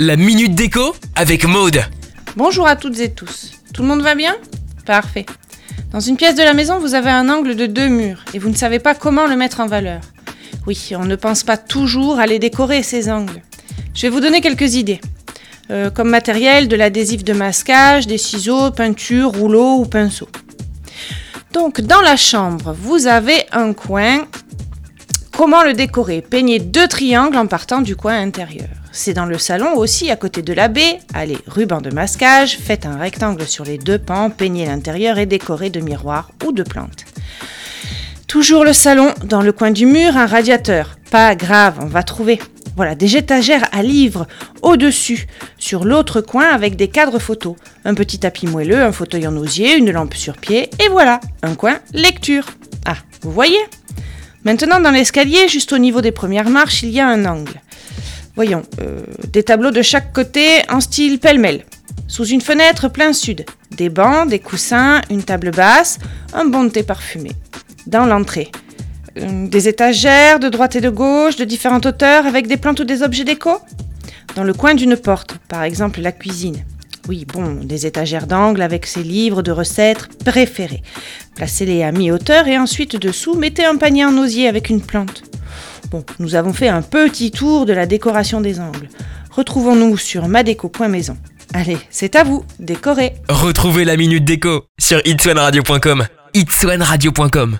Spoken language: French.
La minute déco avec Maude. Bonjour à toutes et tous. Tout le monde va bien? Parfait. Dans une pièce de la maison, vous avez un angle de deux murs et vous ne savez pas comment le mettre en valeur. Oui, on ne pense pas toujours à les décorer ces angles. Je vais vous donner quelques idées. Euh, comme matériel, de l'adhésif de masquage, des ciseaux, peinture, rouleau ou pinceau. Donc dans la chambre, vous avez un coin. Comment le décorer? Peignez deux triangles en partant du coin intérieur. C'est dans le salon aussi, à côté de la baie. Allez, ruban de masquage, faites un rectangle sur les deux pans, peignez l'intérieur et décorez de miroirs ou de plantes. Toujours le salon, dans le coin du mur, un radiateur. Pas grave, on va trouver. Voilà, des étagères à livres au-dessus, sur l'autre coin avec des cadres photos. Un petit tapis moelleux, un fauteuil en osier, une lampe sur pied, et voilà, un coin lecture. Ah, vous voyez? Maintenant, dans l'escalier, juste au niveau des premières marches, il y a un angle. Voyons, euh, des tableaux de chaque côté en style pêle-mêle. Sous une fenêtre plein sud, des bancs, des coussins, une table basse, un bon de thé parfumé. Dans l'entrée, euh, des étagères de droite et de gauche, de différentes hauteurs, avec des plantes ou des objets déco. Dans le coin d'une porte, par exemple la cuisine. Oui, bon, des étagères d'angle avec ses livres de recettes préférés. Placez-les à mi-hauteur et ensuite dessous, mettez un panier en osier avec une plante. Bon, nous avons fait un petit tour de la décoration des angles. Retrouvons-nous sur madeco.maison. Allez, c'est à vous, décorez Retrouvez la minute déco sur itswanradio.com. itswanradio.com